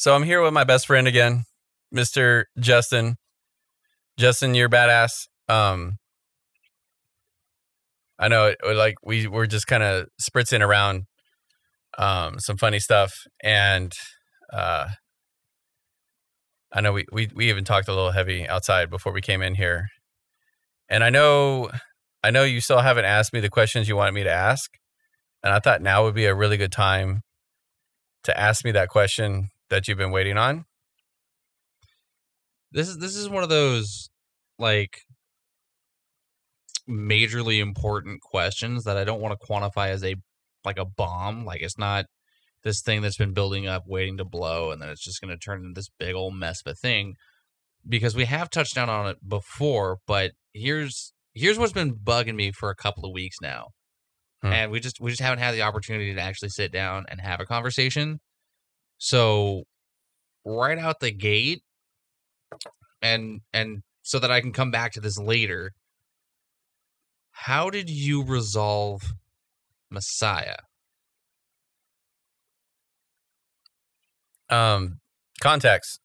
So I'm here with my best friend again, Mr. Justin. Justin, you're badass. Um, I know, like we were just kind of spritzing around um, some funny stuff, and uh, I know we, we we even talked a little heavy outside before we came in here, and I know I know you still haven't asked me the questions you wanted me to ask, and I thought now would be a really good time to ask me that question that you've been waiting on. This is this is one of those like majorly important questions that I don't want to quantify as a like a bomb. Like it's not this thing that's been building up, waiting to blow, and then it's just going to turn into this big old mess of a thing. Because we have touched down on it before, but here's here's what's been bugging me for a couple of weeks now, Hmm. and we just we just haven't had the opportunity to actually sit down and have a conversation. So, right out the gate, and and so that I can come back to this later. How did you resolve Messiah? Um, context.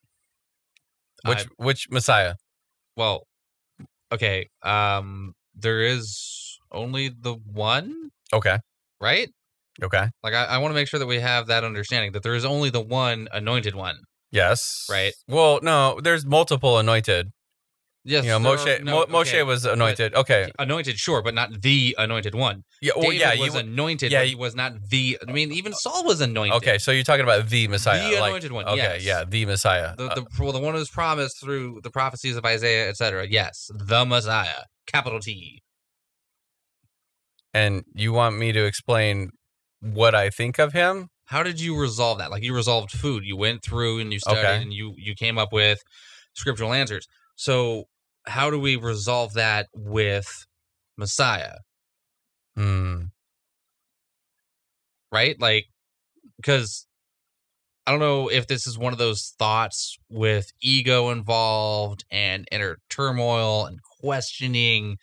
Which I- which Messiah? Well, okay. Um, there is only the one, Okay, right? Okay, Like, I, I want to make sure that we have that understanding that there is only the one anointed one. yes, Right. Well, no, there's multiple anointed. Yes, you know, Moshe are- no, Mo- Moshe was anointed. Okay, anointed, sure, but not the anointed one. yeah, well, David yeah, you was anointed, yeah, but he was not the. I mean, even Saul was anointed. okay? So you're talking about the Messiah, The like- anointed one, Okay, yes. yeah, the Messiah. the Uh, the, well, the one who was promised through the prophecies of Isaiah, etc. Yes, the Messiah, capital T. and you want me to explain what I think of him? How did you resolve that? Like you resolved food. You went through and you studied Okay. and you you came up with scriptural answers. So how do we resolve that with Messiah? Hmm. Right? Like because I don't know if this is one of those thoughts with ego involved and inner turmoil and questioning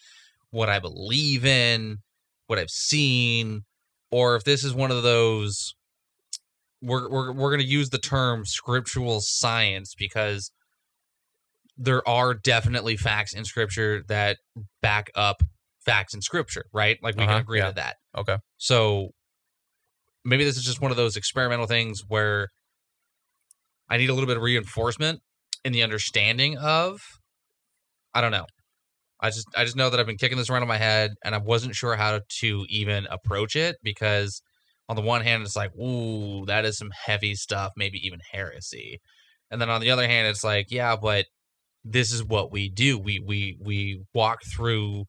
what I believe in, what I've seen, or if this is one of those we're we're we're going to use the term scriptural science because there are definitely facts in scripture that back up facts in scripture, right? Like we Uh-huh, can agree yeah. to that. Okay. So maybe this is just one of those experimental things where I need a little bit of reinforcement in the understanding of I don't know. I just I just know that I've been kicking this around in my head and I wasn't sure how to even approach it because on the one hand it's like, ooh, that is some heavy stuff, maybe even heresy. And then on the other hand it's like, yeah, but this is what we do. We we we walk through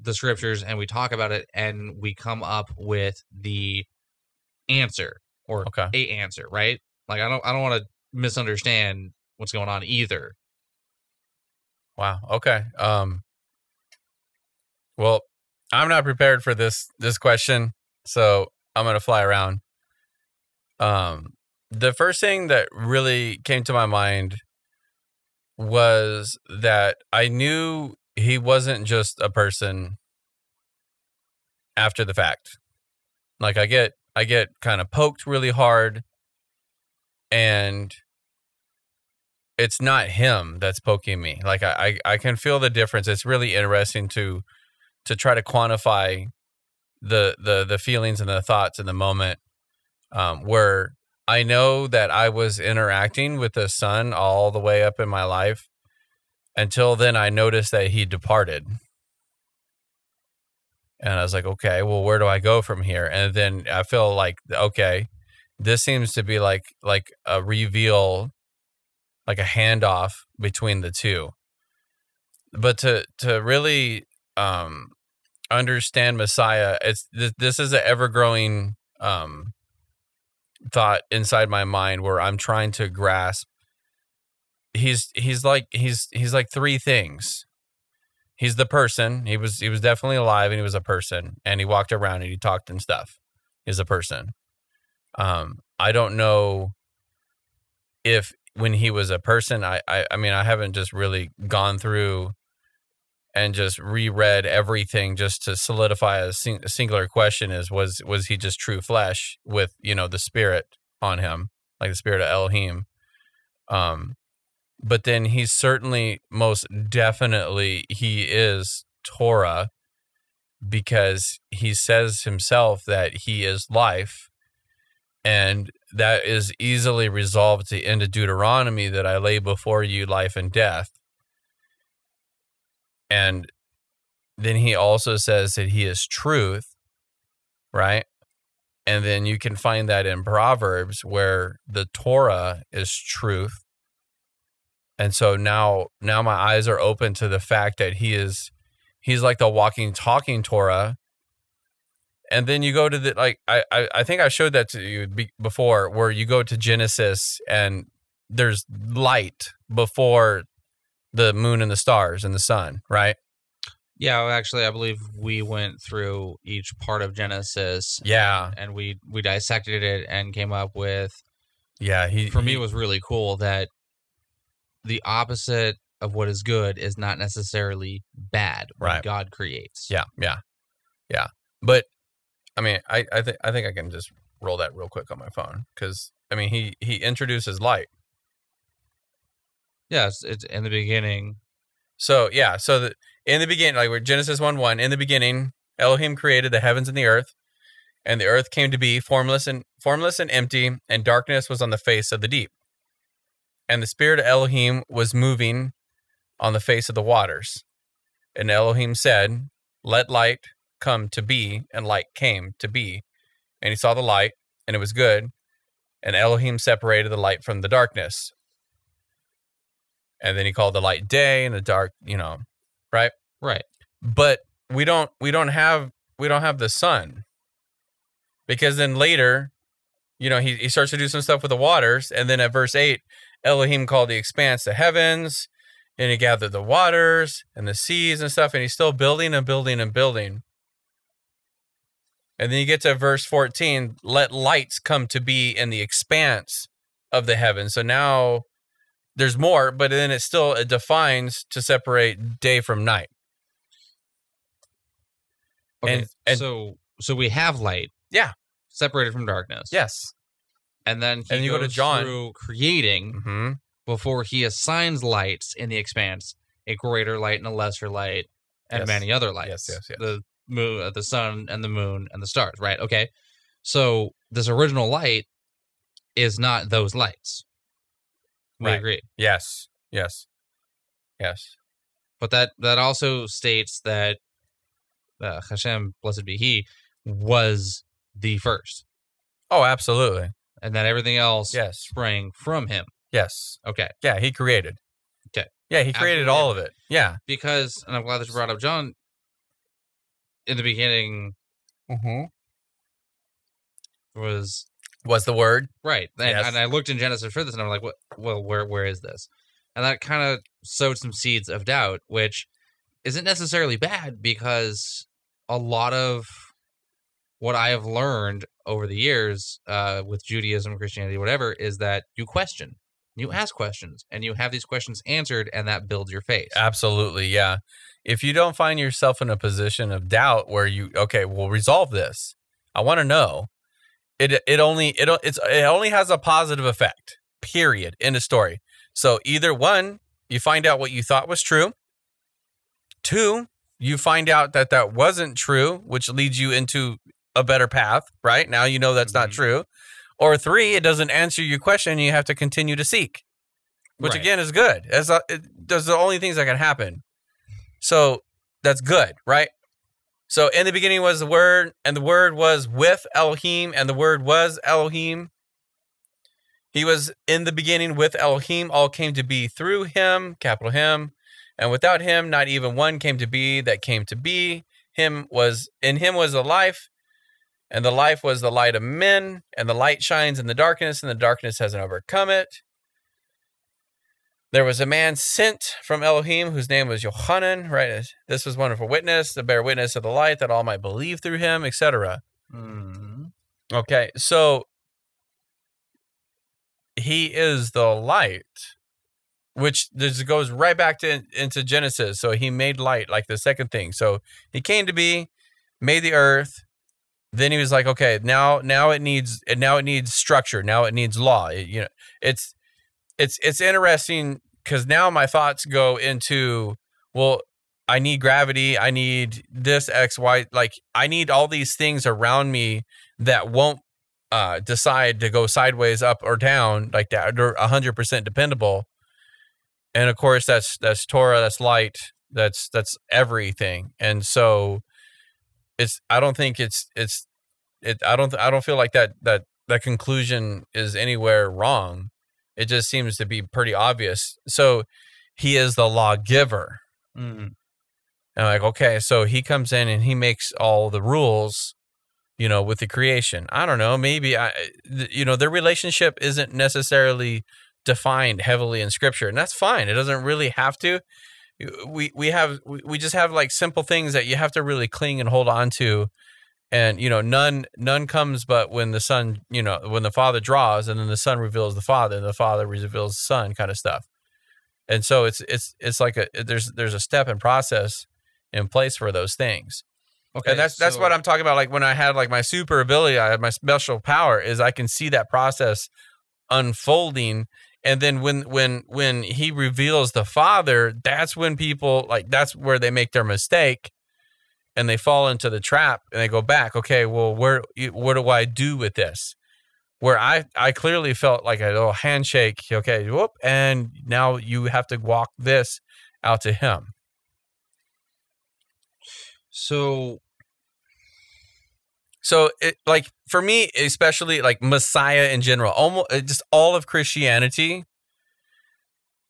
the scriptures and we talk about it and we come up with the answer or Okay. a answer, right? Like I don't I don't want to misunderstand what's going on either. Wow. Okay. Um. Well, I'm not prepared for this this question, so I'm gonna fly around. Um, the first thing that really came to my mind was that I knew he wasn't just a person after the fact. Like I get I get kind of poked really hard and it's not him that's poking me. Like I, I, I can feel the difference. It's really interesting to to try to quantify the the the feelings and the thoughts in the moment um, where I know that I was interacting with the son all the way up in my life until then I noticed that he departed. And I was like, okay, well, where do I go from here? And then I feel like, okay, this seems to be like like a reveal like a handoff between the two. But to to really um, understand Messiah, it's this, this is an ever growing um, thought inside my mind where I'm trying to grasp. He's he's like he's he's like three things. He's the person. He was he was definitely alive and he was a person and he walked around and he talked and stuff. He's a person. Um, I don't know if when he was a person I, I i mean i haven't just really gone through and just reread everything just to solidify a, sing, a singular question is was was he just true flesh with you know the spirit on him like the spirit of Elohim. Um, but then he's certainly, most definitely, he is Torah because he says himself that he is life. And that is easily resolved to end of Deuteronomy that I lay before you life and death. And then he also says that he is truth, right? And then you can find that in Proverbs where the Torah is truth. And so now now my eyes are open to the fact that he is he's like the walking talking Torah. And then you go to the like I I, I think I showed that to you before where you go to Genesis and there's light before the moon and the stars and the sun, right? Yeah, well, actually, I believe we went through each part of Genesis. Yeah. and, and we we dissected it and came up with. Yeah, he For me, it was really cool that the opposite of what is good is not necessarily bad. Right. God creates. Yeah, yeah, yeah. But I mean, I I think I think I can just roll that real quick on my phone because I mean he he introduces light. Yes, it's in the beginning. So yeah, so the, in the beginning, like we're Genesis one one, in the beginning, Elohim created the heavens and the earth, and the earth came to be formless and formless and empty, and darkness was on the face of the deep. And the spirit of Elohim was moving on the face of the waters. And Elohim said, Let light come to be, and light came to be. And he saw the light, and it was good. And Elohim separated the light from the darkness. And then he called the light day and the dark, you know, Right. Right. But we don't we don't have we don't have the sun because then later you know he, he starts to do some stuff with the waters and then at verse 8 elohim called the expanse the heavens and he gathered the waters and the seas and stuff and he's still building and building and building and then you get to verse 14 let lights come to be in the expanse of the heavens so now there's more but then it still it defines to separate day from night Okay. And- and- so so we have light. Yeah. Separated from darkness. yes And then he And you go to John. through creating hmm before he assigns lights in the expanse, a greater light and a lesser light, and Yes. many other lights. yes, yes. The moon, uh, the sun, and the moon and the stars. Right. Okay. So this original light is not those lights. We Right. agree. Yes. Yes. Yes. But that that also states that uh, Hashem, blessed be He, was the first, Oh, absolutely. and that everything else Yes. sprang from Him. Yes. Okay. Yeah, he created. Okay. Yeah, he created all of it. Yeah. because and I'm glad that you brought up John. In the beginning Mm-hmm. was Was the word? right, and, Yes. and I looked in Genesis for this, and I'm like, what? Well, where where is this? And that kind of sowed some seeds of doubt, which isn't necessarily bad because a lot of what I have learned over the years uh, with Judaism, Christianity, whatever, is that you question, you ask questions, and you have these questions answered, and that builds your faith. Absolutely. Yeah. If you don't find yourself in a position of doubt where you okay, we'll resolve this. I want to know. It it only it it's it only has a positive effect. Period. End of story. So either one, you find out what you thought was true. Two, you find out that that wasn't true, which leads you into a better path. Right now, you know that's not Mhm. true. Or three, it doesn't answer your question. and You have to continue to seek which Right. again is good. As a, uh, it, those are the only things that can happen. So that's good, right? So in the beginning was the word, and the word was with Elohim, and the word was Elohim. He was in the beginning with Elohim. All came to be through him, capital him, and without him, not even one came to be that came to be. Him was in him was the life, and the life was the light of men, and the light shines in the darkness, and the darkness hasn't overcome it. There was a man sent from Elohim whose name was Yohanan, right? This was wonderful witness to bear witness of the light that all might believe through him, etc. Mhm. Okay, so he is the light, which this goes right back to into Genesis. So he made light, like the second thing. So he came to be, made the earth, then he was like, okay, now now it needs now it needs structure. Now it needs law. It- you know, it's it's it's interesting because now my thoughts go into well, I need gravity. I need this X Y. Like I need all these things around me that won't uh, decide to go sideways, up or down like that. They're hundred percent dependable. And of course, that's that's Torah. That's light. That's that's everything. And so it's I don't think it's it's it I don't I don't feel like that that that conclusion is anywhere wrong. It just seems to be pretty obvious. So he is the lawgiver. Mm-hmm. And I'm like, okay, so he comes in and he makes all the rules, you know, with the creation. I don't know, maybe I you know, their relationship isn't necessarily defined heavily in scripture, and that's fine. It doesn't really have to. We we have we just have like simple things that you have to really cling and hold on to. And you know, none none comes but when the son, you know, when the father draws, and then the son reveals the father, and the father reveals the son, kind of stuff. And so it's it's it's like a there's there's a step and process in place for those things. Okay, and that's that's what I'm talking about. Like when I had like my super ability, I had my special power is I can see that process unfolding. And then when when when he reveals the father, that's when people like that's where they make their mistake and they fall into the trap and they go back. Okay, well, where what do I do with this? Where I I clearly felt like a little handshake. Okay, whoop, and now you have to walk this out to him. So So it like for me, especially like Messiah in general, almost uh, just all of Christianity.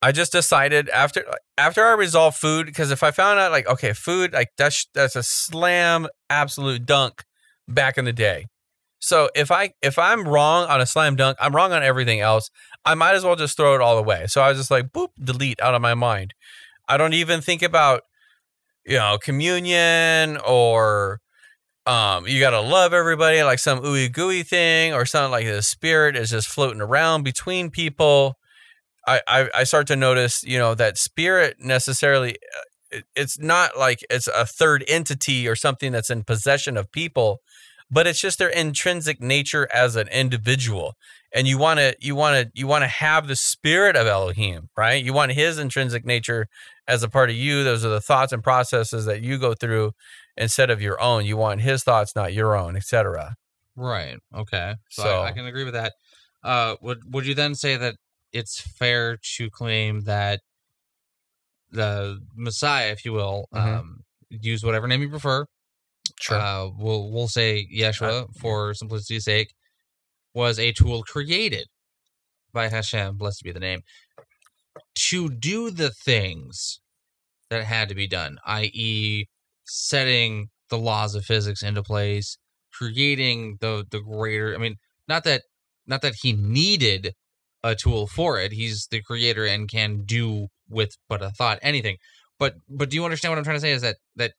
I just decided after after I resolved food because if I found out like okay food like that's that's a slam absolute dunk back in the day. So if I if I'm wrong on a slam dunk, I'm wrong on everything else. I might as well just throw it all away. So I was just like boop delete out of my mind. I don't even think about you know communion or um, you gotta love everybody like some ooey gooey thing or something like the spirit is just floating around between people. I, I, I start to notice, you know, that spirit necessarily, uh, it, it's not like it's a third entity or something that's in possession of people, but it's just their intrinsic nature as an individual. And you want to, you want to, you want to have the spirit of Elohim, right? You want his intrinsic nature as a part of you. Those are the thoughts and processes that you go through instead of your own. You want his thoughts, not your own, etc. right, okay, so, So- I, I can agree with that. Uh, would would you then say that it's fair to claim that the Messiah, if you will, Mhm. um, use whatever name you prefer. Uh, we'll we'll say Yeshua for simplicity's sake was a tool created by Hashem, blessed be the name, to do the things that had to be done, i.e., setting the laws of physics into place, creating the the greater. I mean, not that not that he needed a tool for it. He's the creator and can do with but a thought anything. But but do you understand what I'm trying to say? Is that that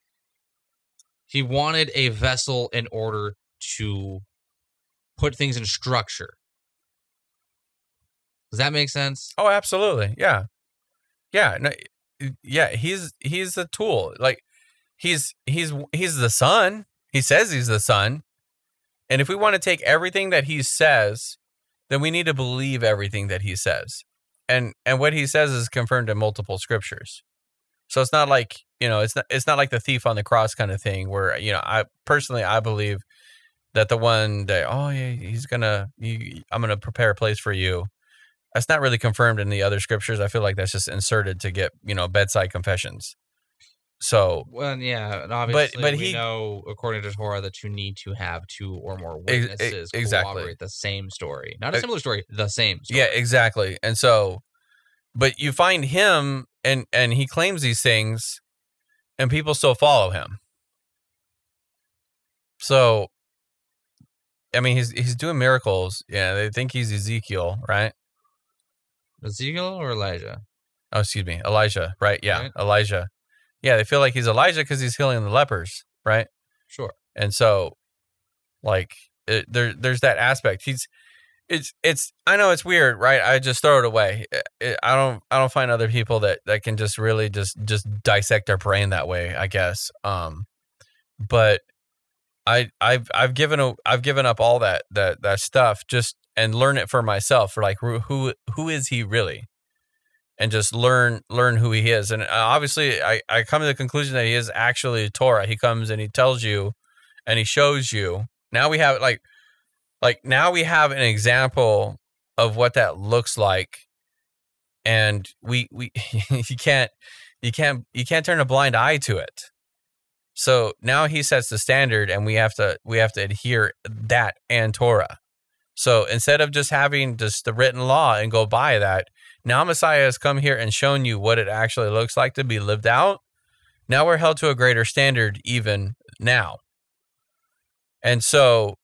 he wanted a vessel in order to put things in structure. Does that make sense? Oh, absolutely. Yeah. Yeah. No, yeah. He's he's a tool. Like he's he's he's the son. He says he's the son. And if we want to take everything that he says, then we need to believe everything that he says. And and what he says is confirmed in multiple scriptures. So it's not like, you know, it's not it's not like the thief on the cross kind of thing where, you know, I personally I believe that the one that oh yeah, he's gonna you, I'm gonna prepare a place for you that's not really confirmed in the other scriptures. I feel like that's just inserted to get you know bedside confessions. So Well, yeah, and obviously but we he- know according to Torah that you need to have two or more Ex- ex- witnesses exactly. corroborate the same story, not a similar story, the same. Story. yeah, exactly. And so, but you find him and and he claims these things, and people still follow him. So, I mean, he's he's doing miracles. Yeah, they think he's Ezekiel, right? Ezekiel or Elijah. Oh, excuse me, Elijah, right? Yeah, Right. Elijah. Yeah, they feel like he's Elijah because he's healing the lepers, right? Sure. and so like it, there there's that aspect he's it's it's i know it's weird right i just throw it away It- it- i don't i don't find other people that that can just really just just dissect their brain that way i guess um but I I've I've given a, I've given up all that that that stuff just and learn it for myself for like who who who is he really and just learn learn who he is. And uh, obviously I I come to the conclusion that he is actually Torah. He comes and he tells you and he shows you. Now we have like like now we have an example of what that looks like. And we we you can't you can't you can't turn a blind eye to it. So now he sets the standard and we have to we have to adhere that and torah. So instead of just having just the written law and go by that now messiah has come here and shown you what it actually looks like to be lived out. Now we're held to a greater standard even now. And so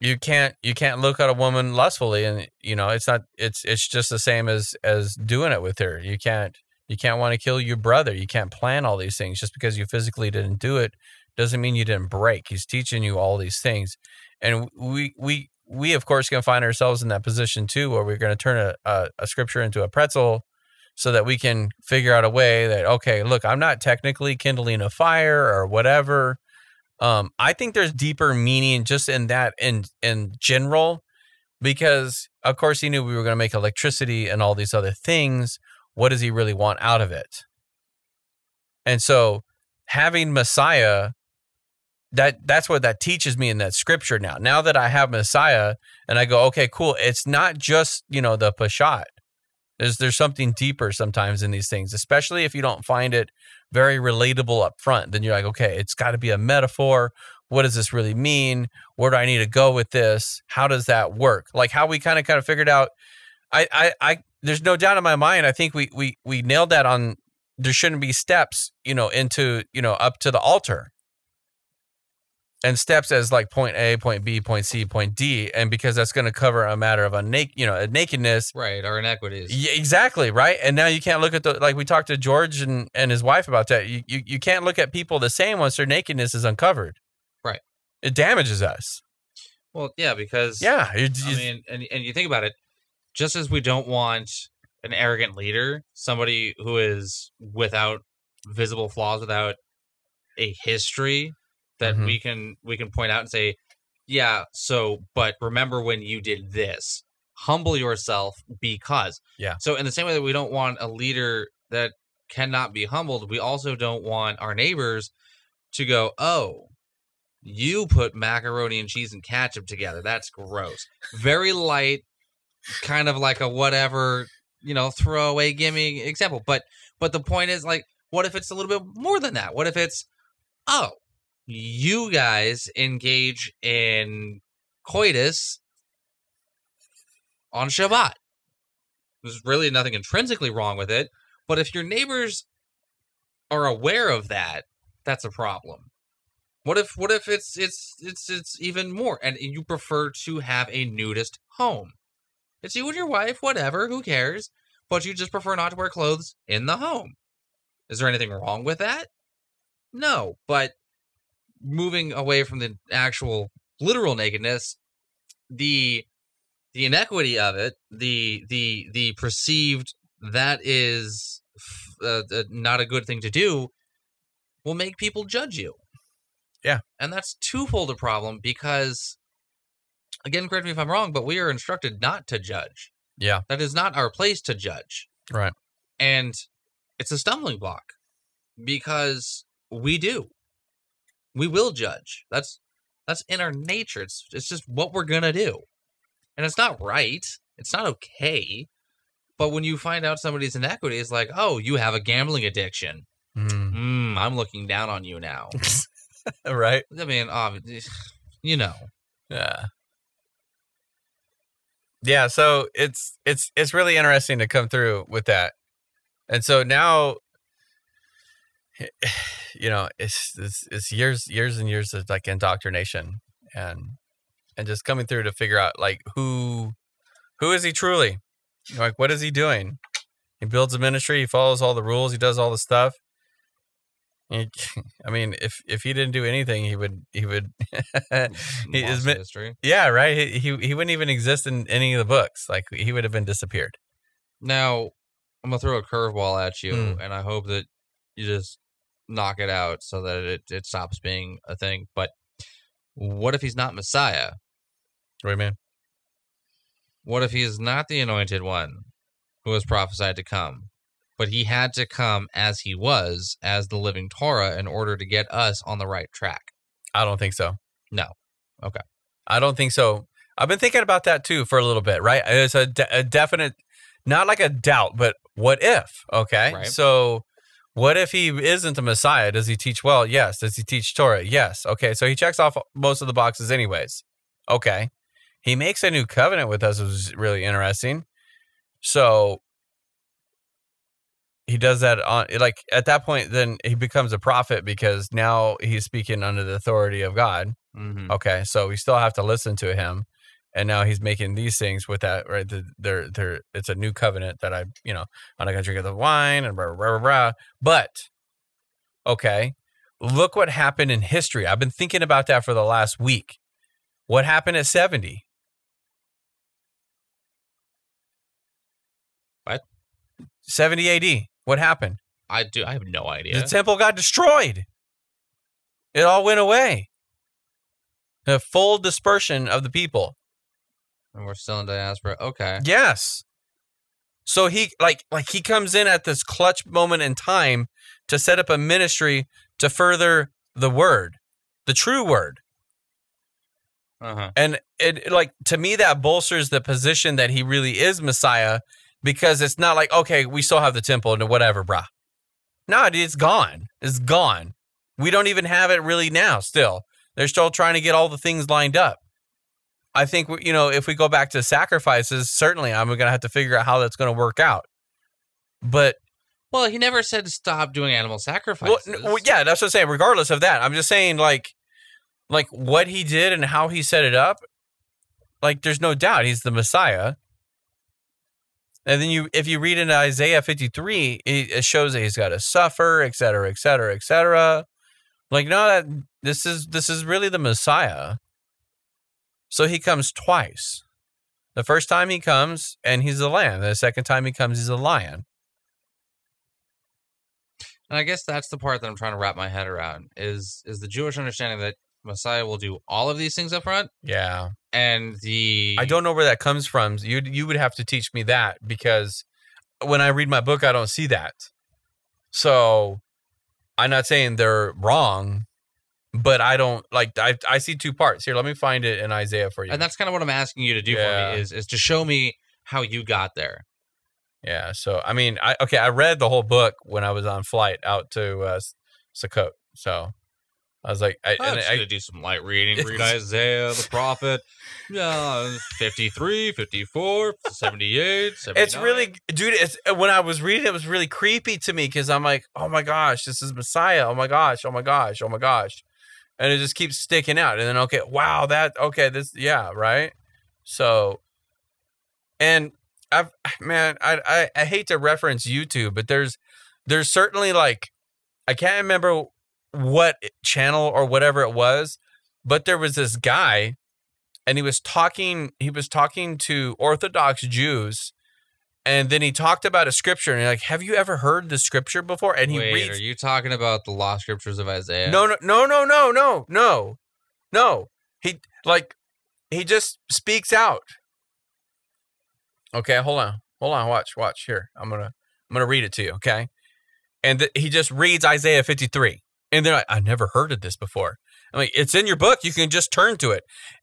you can't you can't look at a woman lustfully and you know it's not it's it's just the same as as doing it with her. You can't you can't want to kill your brother. You can't plan all these things. Just because you physically didn't do it doesn't mean you didn't break. He's teaching you all these things. And we we we of course can find ourselves in that position too where we're going to turn a, a, a scripture into a pretzel so that we can figure out a way that okay look i'm not technically kindling a fire or whatever um, I think there's deeper meaning just in that in in general, because of course he knew we were going to make electricity and all these other things. What does he really want out of it? And so having Messiah, that that's what that teaches me in that scripture now. Now that I have Messiah and I go, okay, cool. It's not just, you know, the Pashat. There's there's something deeper sometimes in these things, especially if you don't find it very relatable up front. Then you're like, okay, it's got to be a metaphor. What does this really mean? Where do I need to go with this? How does that work? Like how we kind of kind of figured out. I I I there's no doubt in my mind. I think we we we nailed that on. There shouldn't be steps, you know, into you know up to the altar and steps as like point A, point B, point C, point D, and because that's going to cover a matter of a naked, you know, a nakedness, right, or inequities. Yeah, exactly, right. And now you can't look at the like we talked to George and and his wife about that. You you, you can't look at people the same once their nakedness is uncovered. Right. It damages us. Well, yeah, because yeah, I mean, and and you think about it, just as we don't want an arrogant leader, somebody who is without visible flaws, without a history that Mhm. we can we can point out and say, yeah, so but remember when you did this. Humble yourself because. Yeah. So in the same way that we don't want a leader that cannot be humbled, we also don't want our neighbors to go, "Oh, you put macaroni and cheese and ketchup together. That's gross." Very light kind of like a whatever, you know, throwaway gimme example. But but the point is like what if it's a little bit more than that? What if it's oh, you guys engage in coitus on Shabbat. There's really nothing intrinsically wrong with it, but if your neighbors are aware of that, that's a problem. What if what if it's it's it's it's even more and you prefer to have a nudist home? It's you and your wife, whatever, who cares? But you just prefer not to wear clothes in the home. Is there anything wrong with that? No, but moving away from the actual literal nakedness, the the inequity of it, the the the perceived that is uh, uh, not a good thing to do, will make people judge you. Yeah. and that's twofold a problem because, again, correct me if I'm wrong, but we are instructed not to judge. Yeah. That is not our place to judge. Right. And it's a stumbling block because we do. We will judge. That's that's in our nature. It's it's just what we're gonna do. And it's not right. It's not okay. But when you find out somebody's inequity, it's like, oh, you have a gambling addiction. Mm. Mm, I'm looking down on you now. right. I mean, obviously, you know. Yeah. Yeah, so it's it's it's really interesting to come through with that. And so now you know, it's it's, it's years years and years of like indoctrination and and just coming through to figure out like who who is he truly? Like what is he doing? He builds a ministry, he follows all the rules, he does all the stuff. He- I mean, if if he didn't do anything, he would he would He is Lost mi- history. Yeah, right. He, he he wouldn't even exist in any of the books. Like he would have been disappeared. Now, I'm gonna throw a curveball at you, Mm. and I hope that you just knock it out so that it, it stops being a thing. But what if he's not Messiah? You mean? What if he is not the anointed one who was prophesied to come? But he had to come as he was, as the living Torah, in order to get us on the right track. I don't think so. No. Okay. I don't think so. I've been thinking about that too for a little bit, right? It's a, de- a definite, not like a doubt, but what if? Okay. Right. So, what if he isn't the Messiah? Does he teach well? Yes. Does he teach Torah? Yes. Okay. So, he checks off most of the boxes, anyways. Okay. He makes a new covenant with us, which is really interesting. So, he does that on like at that point then he becomes a prophet because now he's speaking under the authority of god Mm-hmm. Okay, so we still have to listen to him, and now he's making these things with that. Right, the, they're they're it's a new covenant that I you know I'm not gonna drink of the wine and blah blah blah. blah. But okay, look what happened in history. I've been thinking about that for the last week. What happened at 70? What? 70 AD. What happened? I do. I have no idea. The temple got destroyed. It all went away. A full dispersion of the people. And we're still in diaspora. Okay. Yes. So he like like he comes in at this clutch moment in time to set up a ministry to further the word, the true word. Uh huh. And it like to me that bolsters the position that he really is Messiah because it's not like okay, we still have the temple and whatever, brah. No, it's gone. It's gone. We don't even have it really now. Still, they're still trying to get all the things lined up. I think you know if we go back to sacrifices, certainly I'm going to have to figure out how that's going to work out. But Well, he never said stop doing animal well, sacrifices. n- well, yeah, that's what I'm saying. Regardless of that, I'm just saying like, like what he did and how he set it up. Like, there's no doubt he's the Messiah. And then you, if you read in Isaiah 53, it, it shows that he's got to suffer, et cetera, et cetera, et cetera. Like, no, that this is this is really the Messiah. So he comes twice. The first time he comes, and he's a lamb. The second time he comes, he's a lion. And I guess that's the part that I'm trying to wrap my head around is is the Jewish understanding that Messiah will do all of these things up front, Yeah. and the I don't know where that comes from. You you would have to teach me that because when I read my book, I don't see that. So I'm not saying they're wrong, but I don't like. I I see two parts here. Let me find it in Isaiah for you. and that's kind of what I'm asking you to do Yeah. for me is is to show me how you got there. yeah. So I mean, I okay. I read the whole book when I was on flight out to uh, Sukkot. So I was like, I, I'm and just I, gonna do some light reading. Read Isaiah, the prophet. Yeah, 53, 54, 78, it's really dude it's when i was reading it, it was really creepy to me because i'm like oh my gosh this is messiah oh my gosh oh my gosh oh my gosh and it just keeps sticking out and then okay wow that okay this yeah right? So and i've man i i, I hate to reference youtube but there's there's certainly like i can't remember what channel or whatever it was but there was this guy and he was talking he was talking to orthodox jews and then he talked about a scripture and you're like have you ever heard the scripture before? And he Wait, reads are you talking about the lost scriptures of Isaiah? no no no no no no no no. He like he just speaks out. Okay hold on hold on watch watch here. I'm gonna i'm gonna read it to you okay? And th- he just reads isaiah 53 and they're like i never heard of this before. I'm like it's in your book you can just turn to it.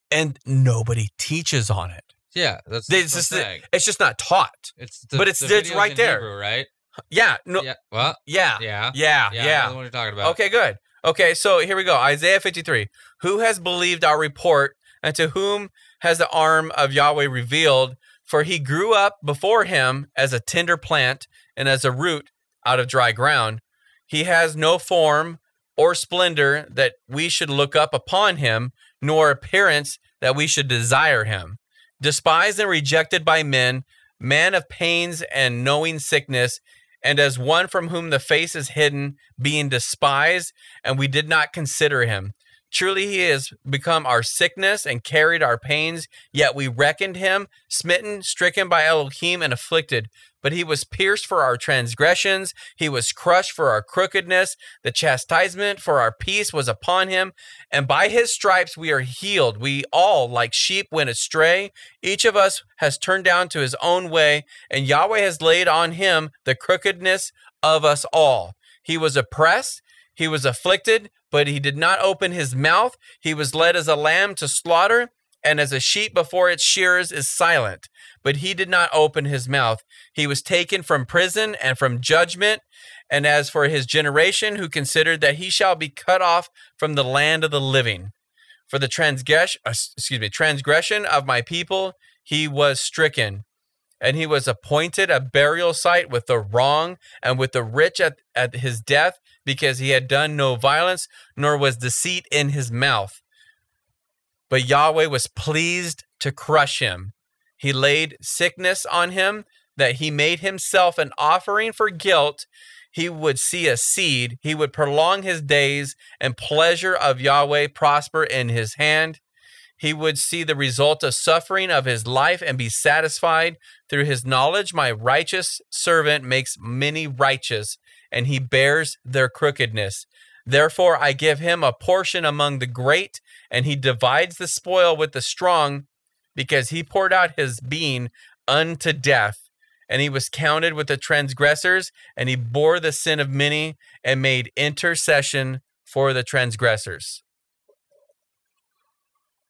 And nobody teaches on it Yeah, that's, it's just it's just not taught It's the, but it's- the it's right there. Hebrew, right? yeah no Yeah. Well, yeah yeah, yeah yeah. yeah I know the one you're talking about. Okay, good. Okay, so here we go. Isaiah 53. Who has believed our report, and to whom has the arm of Yahweh revealed? For he grew up before him as a tender plant and as a root out of dry ground. He has no form or splendor that we should look up upon him, nor appearance that we should desire him. Despised and rejected by men, man of pains and knowing sickness, and as one from whom the face is hidden, being despised, and we did not consider him. Truly, he has become our sickness and carried our pains. Yet we reckoned him smitten, stricken by Elohim, and afflicted. But he was pierced for our transgressions, he was crushed for our crookedness. The chastisement for our peace was upon him, and by his stripes we are healed. We all, like sheep, went astray. Each of us has turned down to his own way, and Yahweh has laid on him the crookedness of us all. He was oppressed, he was afflicted, but he did not open his mouth. He was led as a lamb to slaughter, and as a sheep before its shearers is silent. But he did not open his mouth. He was taken from prison and from judgment. And as for his generation, who considered that he shall be cut off from the land of the living, for the transgression, uh, excuse me, transgression of my people, he was stricken and he was appointed a burial site with the wrong and with the rich at, at his death because he had done no violence nor was deceit in his mouth. But yahweh was pleased to crush him. He laid sickness on him that he made himself an offering for guilt. He would see a seed. He would prolong his days and pleasure of yahweh prosper in his hand. He would see the result of suffering of his life and be satisfied. Through his knowledge, my righteous servant makes many righteous, and he bears their crookedness. Therefore, I give him a portion among the great, and he divides the spoil with the strong, because he poured out his being unto death. And he was counted with the transgressors, and he bore the sin of many, and made intercession for the transgressors.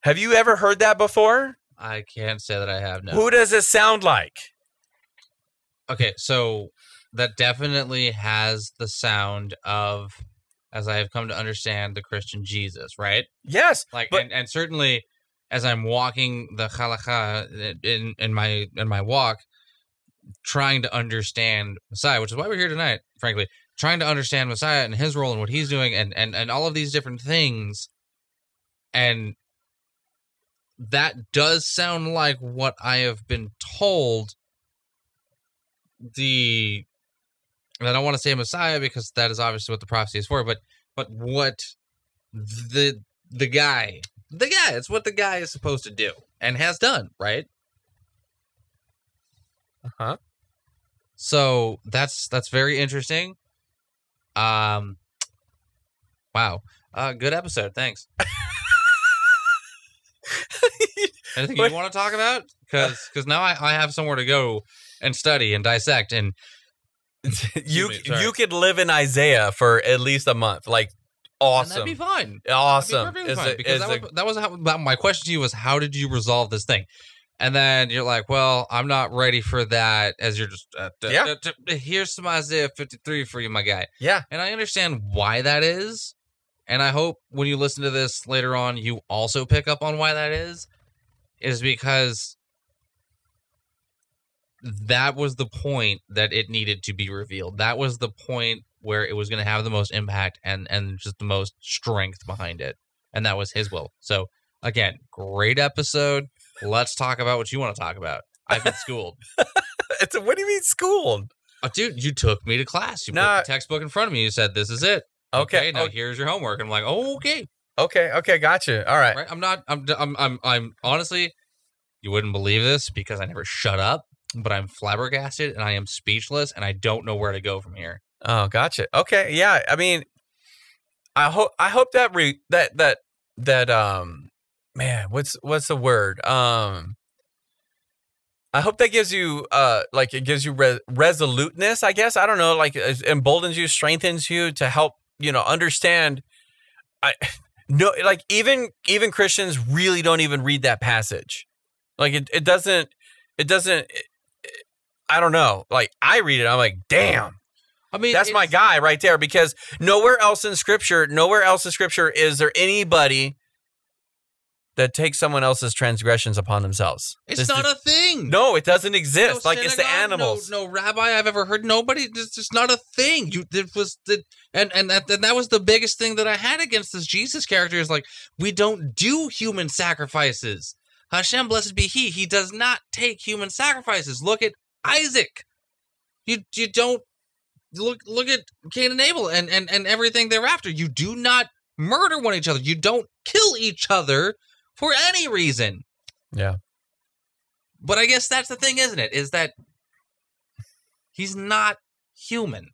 Have you ever heard that before? I can't say that I have no. Who does it sound like? Okay, so that definitely has the sound of, as I have come to understand, the Christian Jesus, right? Yes, Like, but and, and certainly as I'm walking the halakha uh, in in my in my walk, trying to understand Messiah, which is why we're here tonight, frankly, trying to understand Messiah and his role and what he's doing, and and and all of these different things, and that does sound like what I have been told. The and I don't want to say Messiah because that is obviously what the prophecy is for, but but what the the guy the guy it's what the guy is supposed to do and has done, right? Uh huh? So that's that's very interesting. Um wow. Uh good episode, thanks. Anything you want to talk about? Because now I, I have somewhere to go and study and dissect and you me, you could live in Isaiah for at least a month. Like and awesome, that'd be fine. Be awesome. perfectly fine, because that was, that was how, my question to you was how did you resolve this thing? And then you're like, well, I'm not ready for that. As you're just uh, d- Yeah. d- d- here's some Isaiah 53 for you, my guy. yeah, And I understand why that is. And I hope when you listen to this later on, you also pick up on why that is. Is because that was the point that it needed to be revealed. That was the point where it was going to have the most impact and and just the most strength behind it. And that was his will. So again, great episode. Let's talk about what you want to talk about. I've been schooled. it's a, what do you mean schooled? Oh, dude, you took me to class. You Nah. put the textbook in front of me. You said, "This is it." Okay, now okay, here's your homework. I'm like, oh, okay, okay, okay, gotcha. All right, right. I'm not. I'm. I'm. I'm. I'm honestly, you wouldn't believe this because I never shut up. But I'm flabbergasted and I am speechless and I don't know where to go from here. Oh, gotcha. Okay, yeah. I mean, I hope I hope that re that that that um man, what's what's the word? Um I hope that gives you uh like it gives you re- resoluteness, I guess. I don't know, like emboldens you, strengthens you to help, you know, understand I no like even even Christians really don't even read that passage. Like it it doesn't it doesn't I don't know. Like I read it, I'm like, damn. I mean, That's my guy right there because nowhere else in scripture, nowhere else in scripture is there anybody that takes someone else's transgressions upon themselves. It's This not is- a thing. No, it doesn't No exist. like it's the synagogue, no- animals. No, rabbi I've ever heard. Nobody. It's just not a thing. You. It was the and and that and that was the biggest thing that I had against this Jesus character is like we don't do human sacrifices. Hashem, blessed be He. He does not take human sacrifices. Look at Isaac. You you don't look look at Cain and Abel and and and everything thereafter. You do not murder one each other. You don't kill each other for any reason. Yeah. But I guess that's the thing, isn't it? Is that he's not human,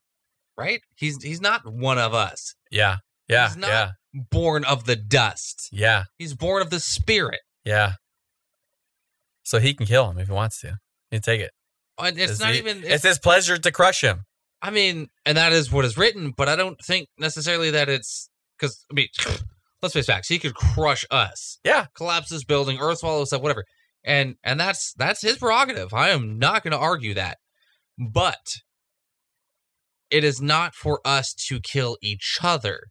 right? He's he's not one of us. Yeah. Yeah. He's not- yeah. Born of the dust. Yeah. He's born of the spirit. Yeah. So he can kill him if he wants to. He can take it. And it's It's not he- even. It's his pleasure to crush him. I mean, and that is what is written, but I don't think necessarily that it's because I mean, let's face facts. He could crush us. Yeah. collapse this building, earth swallow stuff, whatever. And and that's that's his prerogative. I am not going to argue that, but it is not for us to kill each other.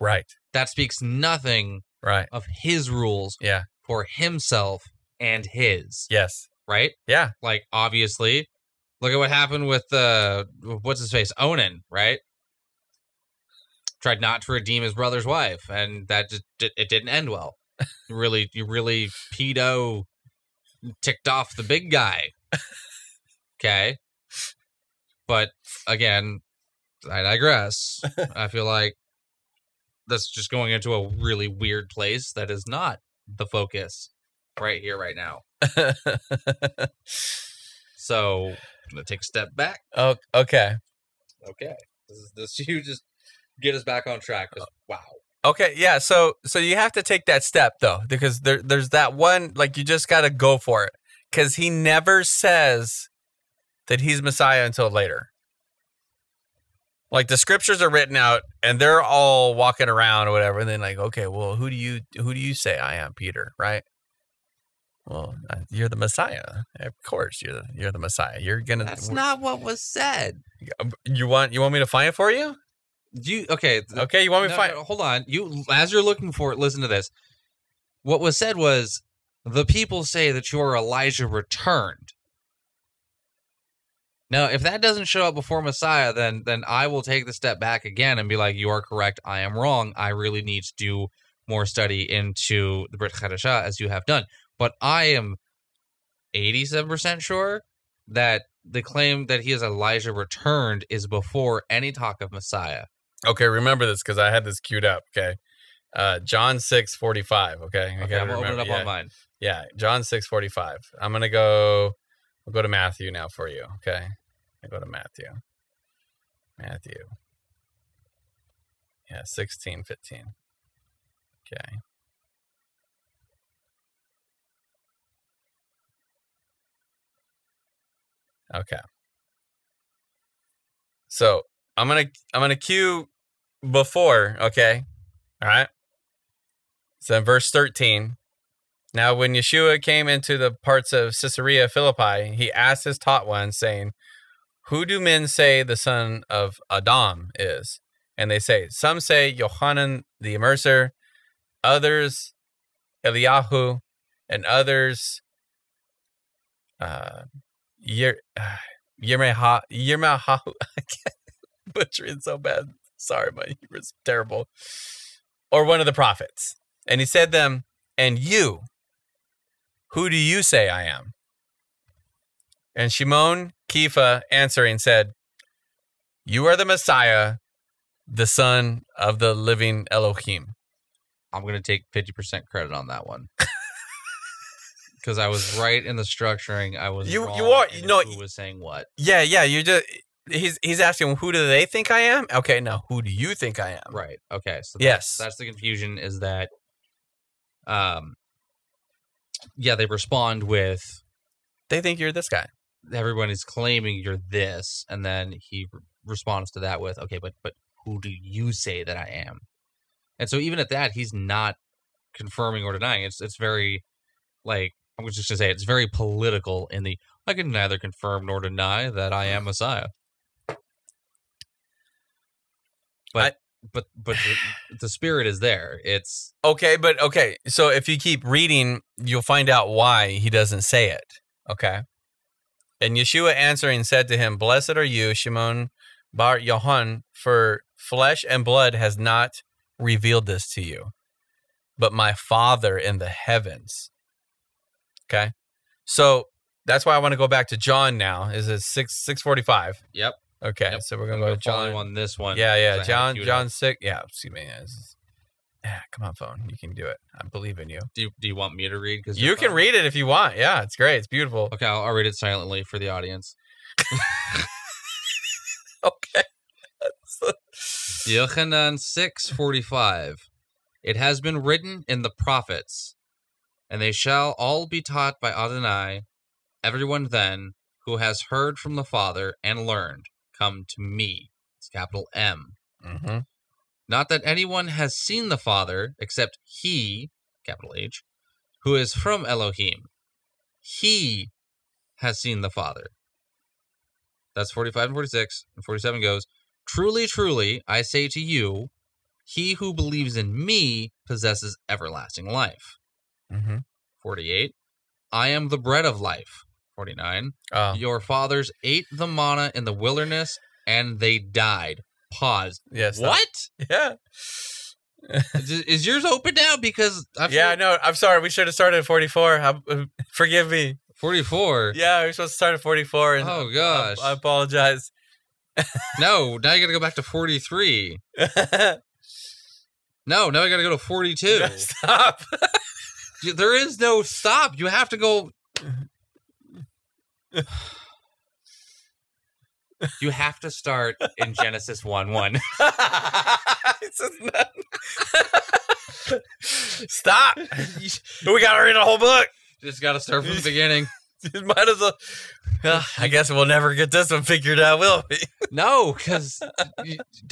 Right. That speaks nothing Right. of his rules Yeah. for himself and his. Yes. Right? Yeah. Like obviously, look at what happened with uh what's his face Onan, right? Tried not to redeem his brother's wife, and that just it didn't end well. You really, you really pedo ticked off the big guy. Okay, but again, I digress. I feel like that's just going into a really weird place that is not the focus right here, right now. So I'm gonna take a step back. oh, okay. Okay, this is this you just get us back on track. wow. Okay, yeah. So so you have to take that step though, because there there's that one like you just got to go for it, because he never says that he's Messiah until later. Like the scriptures are written out, and they're all walking around or whatever, and then like, okay, well, who do you who do you say I am, Peter? Right? Well, uh, you're the Messiah. Of course, you're the you're the Messiah. You're gonna. That's not what was said. You want you want me to find it for you? You okay? Okay, you want me no, to find? no, hold on. You as you're looking for it, listen to this. What was said was the people say that you are Elijah returned. Now, if that doesn't show up before Messiah, then then I will take the step back again and be like, "You are correct. I am wrong. I really need to do more study into the Brit Chadashah as you have done." But I am eighty-seven percent sure that the claim that he is Elijah returned is before any talk of Messiah. Okay, remember this because I had this queued up. Okay, uh, John six forty five. Okay, I Okay, I'm gonna open it up yeah, on mine. Yeah, John six forty five. I'm gonna go. We'll go to Matthew now for you. Okay, I go to Matthew. Matthew. Yeah, sixteen fifteen. Okay. Okay. So I'm gonna I'm gonna cue before. Okay. All right. So in verse 13, now when Yeshua came into the parts of Caesarea Philippi, he asked his taught ones, saying, Who do men say the son of Adam is? And they say, Some say Yohanan the Immerser, others Eliyahu, and others uh, Yer, Yermeha, Yermehahu. I can't butcher it so bad. Sorry, my Hebrew's terrible. Or one of the prophets. And he said them, And you, who do you say I am? And Shimon Kepha answering said, You are the Messiah, the son of the living Elohim. I'm gonna take fifty percent credit on that one because I was right in the structuring. I was You- you are- you know- who was saying what. Yeah, yeah, you just he's he's asking who do they think I am? Okay, now who do you think I am? Right. Okay. So Yes. that's, that's the confusion. Is that, um, yeah, they respond with They think you're this guy. everyone is claiming you're this, and then he re- responds to that with, okay, but but who do you say that I am? And so even at that, he's not confirming or denying. It's it's very like I was just gonna say it's very political in the I can neither confirm nor deny that I am mm. Messiah. But but but the, the spirit is there. It's Okay, but okay. So if you keep reading, you'll find out why he doesn't say it. Okay. And Yeshua answering said to him, Blessed are you, Shimon Bar Yonah, for flesh and blood has not revealed this to you, but my Father in the heavens. Okay. So that's why I want to go back to John now. Is it six six forty five? yep. Okay. Yep. So we're I'm gonna go to John. on this one. Yeah, yeah. 'cause I have it John John six. Yeah. Excuse me. yeah, is Ah, come on, phone. You can do it. I believe in you. Do you, do you want me to read? Because You can read it if you want. Yeah, it's great. It's beautiful. Okay, I'll, I'll read it silently for the audience. Okay. Yochanan six forty five. It has been written in the prophets, and they shall all be taught by Adonai. Everyone then who has heard from the Father and learned, come to me. It's capital M. hmm Not that anyone has seen the Father except he, capital H, who is from Elohim. He has seen the Father. That's 45 and 46. And 47 goes, Truly, truly, I say to you, he who believes in me possesses everlasting life. Hmm 48. I am the bread of life. 49. Oh, Your fathers ate the manna in the wilderness and they died. Pause. yes. What? Yeah. is, is yours open now? Because I feel- Yeah, I know. I'm sorry. We should have started at 44. I, uh, forgive me. 44. Yeah, we are supposed to start at 44. And Oh, gosh. I, apologize. No, now you got to go back to 43. No, now I got to go to 42. Stop. There is no stop. You have to go. You have to start in Genesis 1 1. It's just not- Stop. we got to read a whole book. Just got to start from the beginning. Might as well. Ugh, I guess we'll never get this one figured out, will we? No, because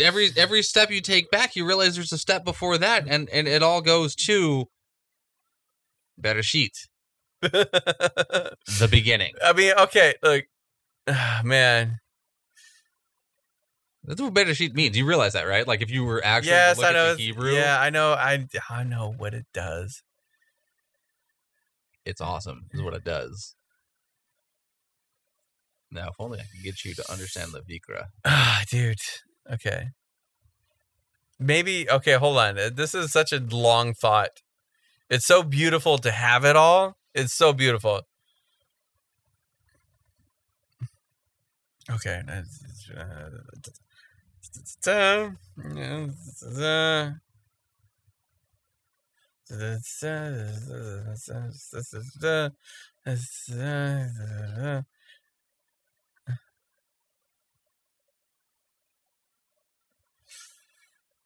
every every step you take back, you realize there's a step before that, and and it all goes to Bereshit, the beginning. I mean, okay, like, ah, man. That's what Bereshit means. You realize that, right? Like if you were actually yes, to I know. at Hebrew, Yeah, I know. I I know what it does. it's awesome. Is what it does. Now, if only I could get you to understand the Vikra. Ah, dude. Okay. Maybe. Okay, hold on. This is such a long thought. It's so beautiful to have it all. It's so beautiful. Okay. Uh,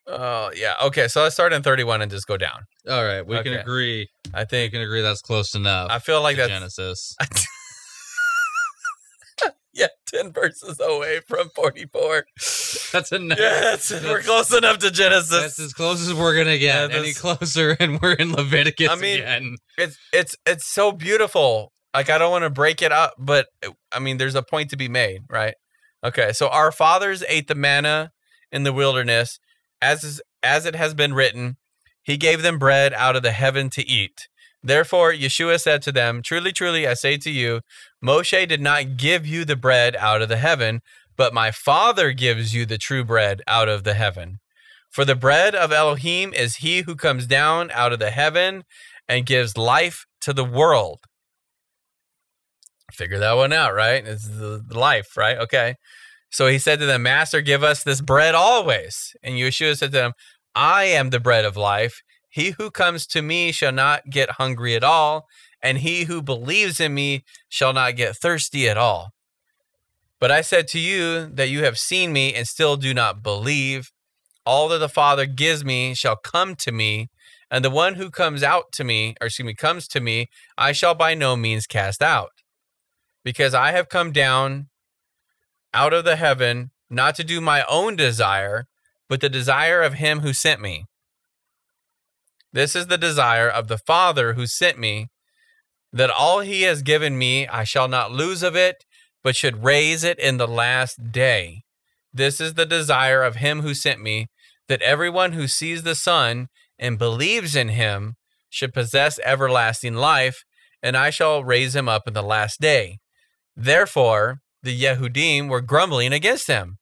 Oh yeah. Okay. So let's start in thirty-one and just go down. All right, we can Okay. agree. I think We think. can agree that's close enough. I feel like to that's Genesis. yeah, ten verses away from forty-four. That's enough. Yes, we're close enough to Genesis. That's as close as we're gonna get. Yeah, Any that's- closer, and we're in Leviticus I mean, again. it's it's it's so beautiful. Like I don't want to break it up, but uh, I mean, there's a point to be made, right? Okay, so our fathers ate the manna in the wilderness, as as it has been written, He gave them bread out of the heaven to eat. Therefore, Yeshua said to them, Truly, truly, I say to you, Moshe did not give you the bread out of the heaven, but my Father gives you the true bread out of the heaven. For the bread of Elohim is he who comes down out of the heaven and gives life to the world. Figure that one out, right? It's the life, right? Okay. So he said to them, Master, give us this bread always. And Yeshua said to them, I am the bread of life. He who comes to me shall not get hungry at all, and he who believes in me shall not get thirsty at all. But I said to you that you have seen me and still do not believe. All that the Father gives me shall come to me, and the one who comes out to me, or excuse me, comes to me, I shall by no means cast out. Because I have come down out of the heaven, not to do my own desire, but the desire of him who sent me. This is the desire of the Father who sent me, that all he has given me I shall not lose of it, but should raise it in the last day. This is the desire of him who sent me, that everyone who sees the Son and believes in him should possess everlasting life, and I shall raise him up in the last day. Therefore, the Yehudim were grumbling against him,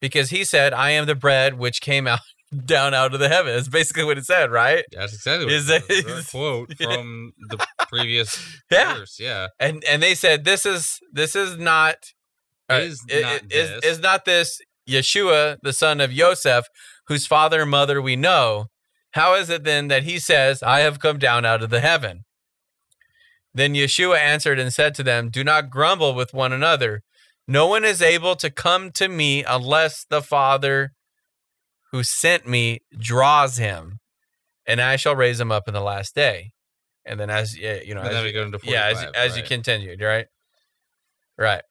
because he said, I am the bread which came out down out of the heaven. That's basically what it said, right? That's exactly what Is it that-. Direct quote from the previous Yeah. verse. Yeah. and and they said this is this is not uh, Is i- not i- is, this. is not this Yeshua the son of Joseph whose father and mother we know How is it then that he says, I have come down out of the heaven? Then Yeshua answered and said to them, Do not grumble with one another. No one is able to come to me unless the Father who sent me draws him, and I shall raise him up in the last day. And then, as you know, And as you- go into yeah, as, 45, as you continued, right, right,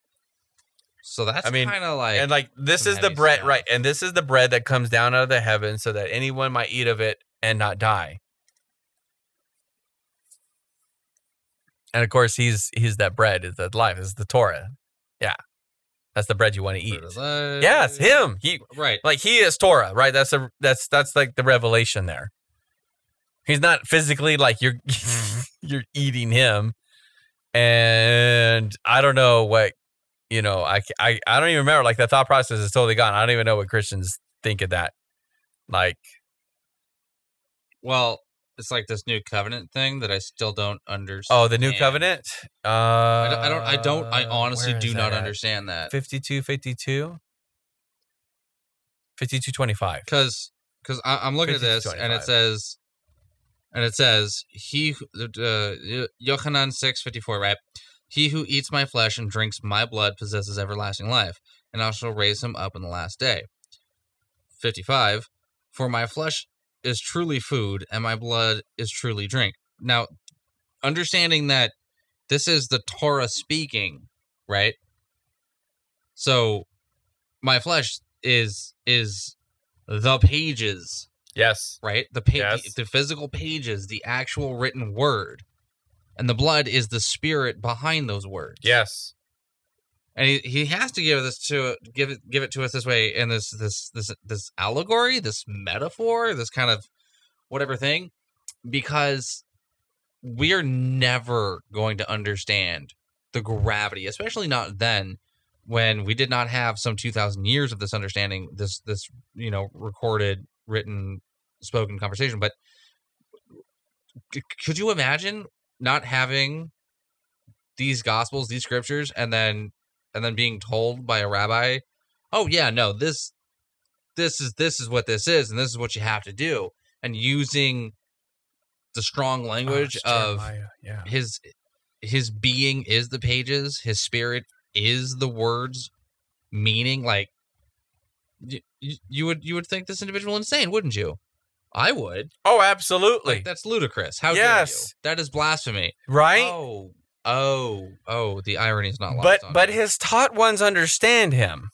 So that's I mean, kind of like and like this is the bread, stuff. right, and this is the bread that comes down out of the heavens, so that anyone might eat of it and not die. And of course, he's he's that bread is that life is the Torah. Yeah, that's the bread you want to eat. Yes, him. He Right. like he is Torah, right? That's a that's that's like the revelation there. He's not physically like you're you're eating him, and I don't know what you know. I, I I don't even remember. Like the thought process is totally gone. I don't even know what Christians think of that. Like Well, it's like this new covenant thing that I still don't understand. oh, the new covenant. Uh, I don't. I don't. I, don't, I honestly do not at? understand that 52, 52, 52, 25. because because I'm looking at 50 to this and it says and it says he uh, six fifty four right. He who eats my flesh and drinks my blood possesses everlasting life, and I shall raise him up in the last day. Fifty five. For my flesh is truly food, and my blood is truly drink. Now, understanding that this is the Torah speaking, right? So, my flesh is is the pages, Yes. right? The pa- Yes. the physical pages, the actual written word, and the blood is the spirit behind those words. Yes. And he, he has to give this to give it give it to us this way in this this this this allegory, this metaphor, this kind of whatever thing, because we are never going to understand the gravity, especially not then when we did not have some 2000 years of this understanding this this you know recorded written spoken conversation. But could you imagine not having these gospels these scriptures and then and then being told by a rabbi oh yeah no this this is this is what this is and this is what you have to do and using the strong oh, language Oh, of yeah. his his being is the pages his spirit is the words meaning like you, you would you would think this individual insane wouldn't you i would Oh, absolutely. like that's ludicrous how dare you that is blasphemy right? oh oh oh the irony is not lost but on but me. his taught ones understand him.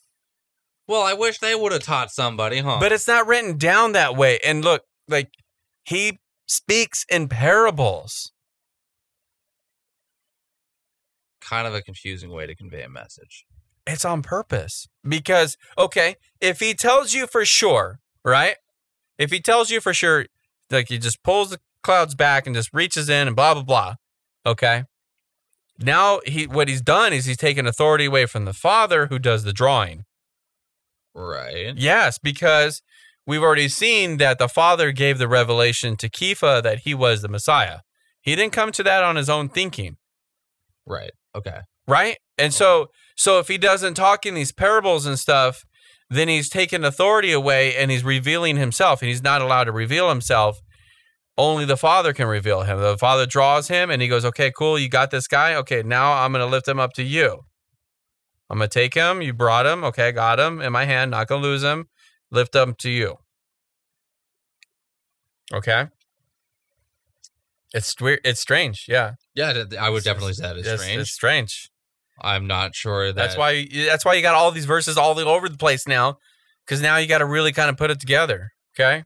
well i wish they would have taught somebody huh But it's not written down that way. And look, like he speaks in parables. kind of a confusing way to convey a message It's on purpose. Because, okay, if he tells you for sure, right? If he tells you for sure, like he just pulls the clouds back and just reaches in and blah blah blah. Okay. Now he what he's done is he's taken authority away from the father who does the drawing. right Yes, because we've already seen that the Father gave the revelation to Kepha that he was the Messiah. He didn't come to that on his own thinking, right okay right? And so, so if he doesn't talk in these parables and stuff, then he's taken authority away and he's revealing himself, and he's not allowed to reveal himself. Only the Father can reveal him. The Father draws him, and he goes, "Okay, cool, you got this guy. Okay, now I'm going to lift him up to you. I'm going to take him. You brought him. Okay, got him in my hand. Not going to lose him. Lift him to you. Okay. It's weird. It's strange. Yeah, yeah i would definitely say that is it's, strange It's strange. i'm not sure that That's why. That's why you got all these verses all over the place now, because now you got to really kind of put it together. Okay.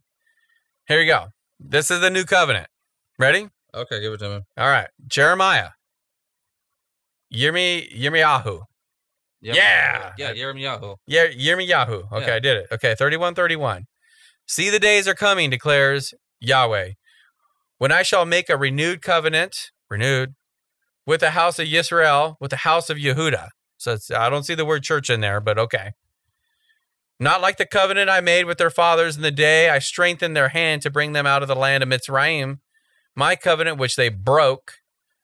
Here you go. This is the new covenant. Ready? okay give it to me All right. Jeremiah. Yirmi Yirmiyahu. Yeah. yeah uh, Yirmiyahu. Yeah, Yirmiyahu. Okay, Yeah. I did it. Okay, 31 31. See the days are coming, declares Yahweh, when I shall make a renewed covenant, renewed, with the house of Yisrael, with the house of Yehuda. So it's, I don't see the word church in there, but okay. Not like the covenant I made with their fathers in the day I strengthened their hand to bring them out of the land of Mitzrayim, my covenant which they broke,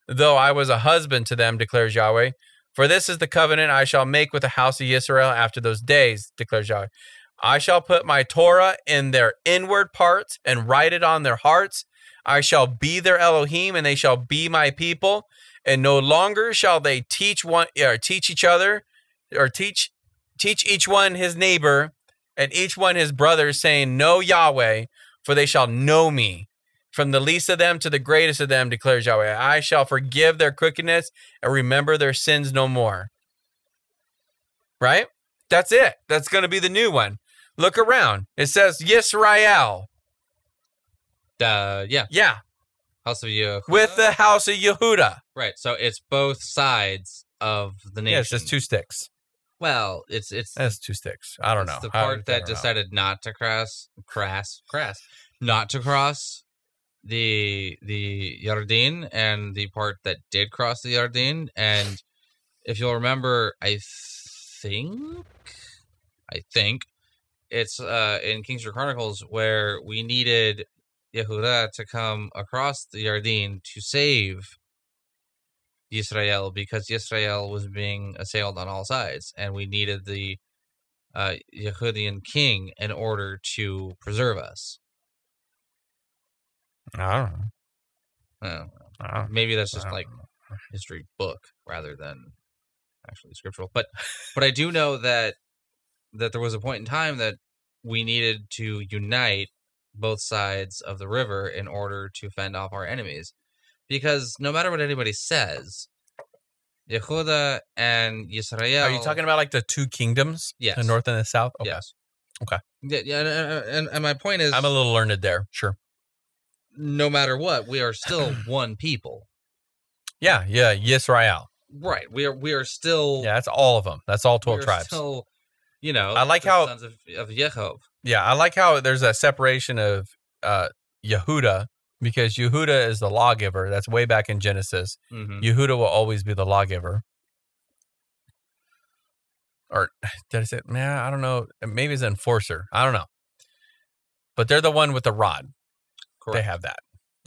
though I was a husband to them, declares Yahweh. For this is the covenant I shall make with the house of Israel after those days, declares Yahweh. I shall put my Torah in their inward parts and write it on their hearts. I shall be their Elohim, and they shall be my people. And no longer shall they teach one or teach each other, or teach teach each one his neighbor, and each one his brother, saying, Know Yahweh, for they shall know me. From the least of them to the greatest of them, declares Yahweh. I shall forgive their crookedness and remember their sins no more. Right? That's it. That's going to be the new one. Look around. It says Yisrael. Uh, yeah, Yeah, House of Yehuda. with the house of Yehuda. right. So it's both sides of the nation. Yeah, it's just two sticks. Well, it's it's That's two sticks. I don't know. the part I that know. decided not to cross, crass, crass, not to cross the the Yarden, and the part that did cross the Yarden. And if you'll remember, I think, I think it's uh in King's Chronicles where we needed Yehuda to come across the Yarden to save Israel because Israel was being assailed on all sides, and we needed the uh, Yehudian king in order to preserve us. I don't know. I don't- maybe that's just like know. history book rather than actually scriptural. But but I do know that that there was a point in time that we needed to unite both sides of the river in order to fend off our enemies. Because no matter what anybody says, Yehuda and Yisrael Are you talking about like the two kingdoms? Yes. The north and the south? Okay. Yes. Okay. Yeah, yeah, and, and, and my point is I'm a little learned there. Sure. no matter what, we are still one people. Yeah. Yeah. Yisrael. Right. We are we are still Yeah. That's all of them. That's all 12 tribes. Still, you know, I like how- sons of, of Yehov. Yeah, I like how there's a separation of uh, Yehuda because Yehuda is the lawgiver. That's way back in Genesis. hmm Yehuda will always be the lawgiver. Or did I say? Man, I don't know. Maybe it's an enforcer. I don't know. But they're the one with the rod. Correct. They have that.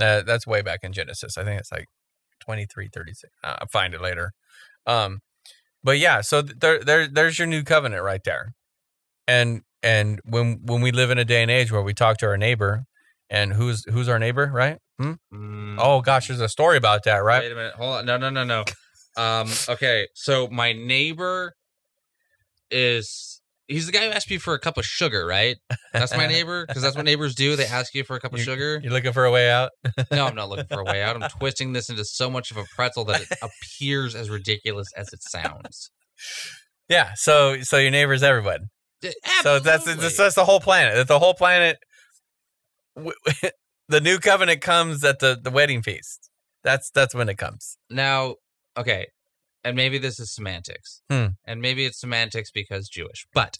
Uh, that's way back in Genesis. I think it's like 23, 36. Uh, I'll find it later. Um, but yeah, so there, there, there's your new covenant right there. And and when when we live in a day and age where we talk to our neighbor, and who's who's our neighbor, right? Hmm? Mm, Oh gosh, there's a story about that, right? Wait a minute. Hold on. No, no, no, no. Um, okay. So my neighbor is he's the guy who asked me for a cup of sugar, right? That's my neighbor because that's what neighbors do. They ask you for a cup of You- sugar. You're looking for a way out. No, I'm not looking for a way out. I'm twisting this into so much of a pretzel that it appears as ridiculous as it sounds. Yeah. So so your neighbor's everyone. Absolutely. So that's that's, that's the whole planet. That the whole planet. W- The new covenant comes at the the wedding feast. That's that's when it comes. Now, okay, and maybe this is semantics, Hmm. and maybe it's semantics because Jewish, but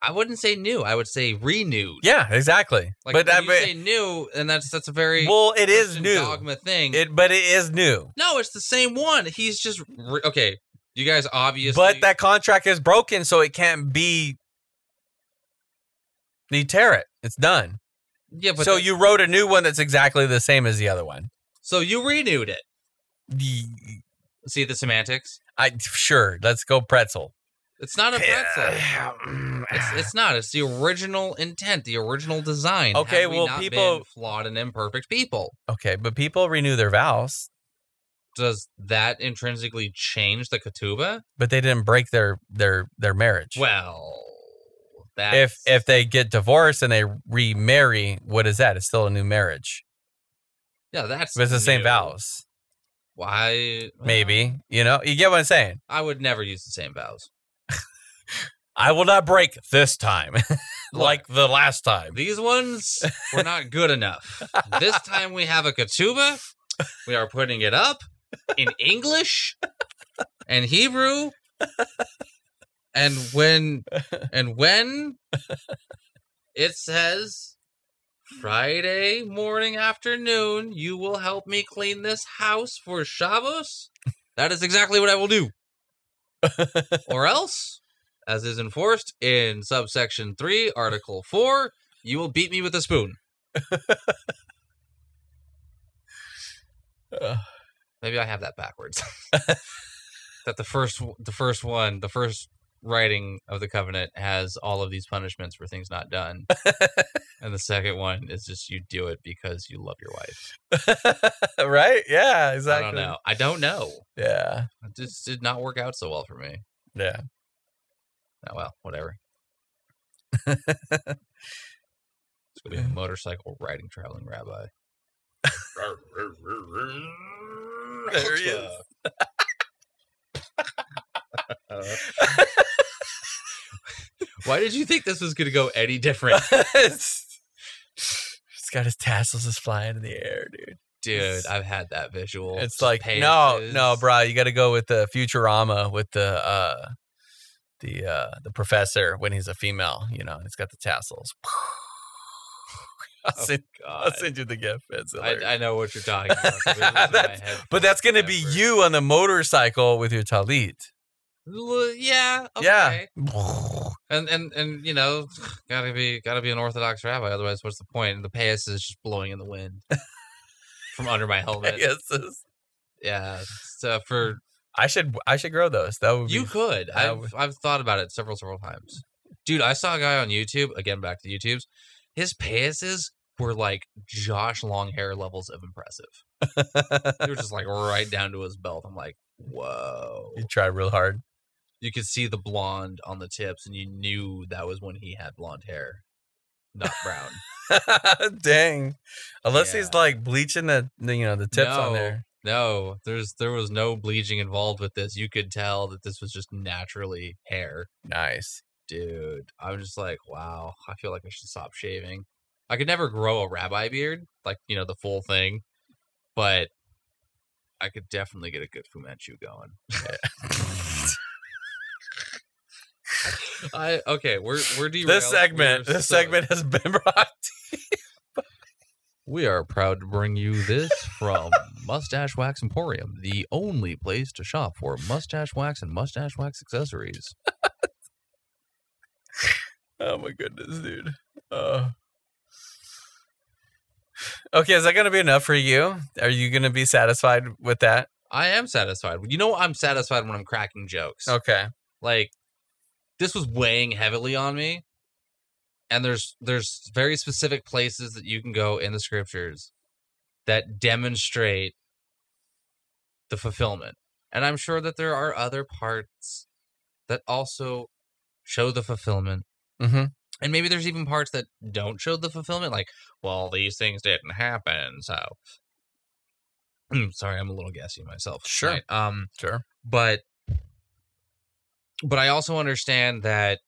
I wouldn't say new. I would say renewed. Yeah, exactly. Like but when you but- say new, and that's that's a very well, it is new. dogma thing. It but it is new. no, it's the same one. He's just re- okay. You guys obviously, But that contract is broken, so it can't be. You tear it. It's done. Yeah. But so the- you wrote a new one that's exactly the same as the other one. so you renewed it. Y- See the semantics? I sure. Let's go pretzel. It's not a pretzel. It's, it's not. It's the original intent, the original design. Okay, we well, not people- flawed and imperfect people. okay, but people renew their vows, Does that intrinsically change the ketubah? but they didn't break their their their marriage. Well, that's, if if they get divorced and they remarry, what is that? It's still a new marriage. yeah, that's But it's the same vows. Why? Maybe uh, you know. You get what I'm saying. I would never use the same vows. I will not break this time, like the last time. These ones were not good enough. this time we have a ketubah. We are putting it up in English and Hebrew. And when and when it says Friday morning afternoon, you will help me clean this house for Shabbos. That is exactly what I will do. or else, as is enforced in subsection 3, article 4, you will beat me with a spoon. Maybe I have that backwards. that the first the first one, the first writing of the covenant has all of these punishments for things not done, and the second one is just you do it because you love your wife. right? Yeah, exactly. I don't know. I don't know. Yeah, It just did not work out so well for me. yeah. Oh well, whatever. It's gonna be a motorcycle riding traveling rabbi. There he is. Uh, Why did you think this was gonna go any different, it's, it's got his tassels just flying in the air, dude. dude? I've had that visual. It's like no, no, pages. bro. You got to go with the Futurama with the uh the uh the professor when he's a female. You know, it's got the tassels. I'll, Oh, send, I'll send you the gift. I, I know what you're talking about. The visuals in my That's- but that's gonna be you on the motorcycle with your talit. Well, Yeah. Okay. Yeah. And and and you know, gotta be gotta be an Orthodox rabbi. Otherwise, what's the point? The payas is just blowing in the wind from under my helmet. yes. Yeah. So for I should I should grow those. That would you could. I've would- I've thought about it several several times. Dude, I saw a guy on YouTube. Again, back to YouTube's. His payases were like Josh Longhair levels of impressive. They were just like right down to his belt. I'm like, whoa. He tried real hard. You could see the blonde on the tips, and you knew that was when he had blonde hair, not brown. Dang. Unless he's like bleaching the, the you know the tips on there. No, there's there was no bleaching involved with this. You could tell that this was just naturally hair. Nice. Dude, I'm just like, wow, I feel like I should stop shaving. I could never grow a rabbi beard, like, you know, the full thing, but I could definitely get a good Fu Manchu going. I okay, we're we're derailing. This segment, this so- segment has been brought. We are proud to bring you this from Mustache Wax Emporium, the only place to shop for mustache wax and mustache wax accessories. Oh my goodness, dude. Uh, okay, is that gonna be enough for you? Are you gonna be satisfied with that? I am satisfied. You know, I'm satisfied when I'm cracking jokes. Okay. Like this was weighing heavily on me, and there's there's very specific places that you can go in the scriptures that demonstrate the fulfillment, and I'm sure that there are other parts that also show the fulfillment. Mm-hmm. And maybe there's even parts that don't show the fulfillment, like, well, these things didn't happen, so. Sorry, I'm a little gassy myself. Sure. tonight. Um, Sure. but but I also understand that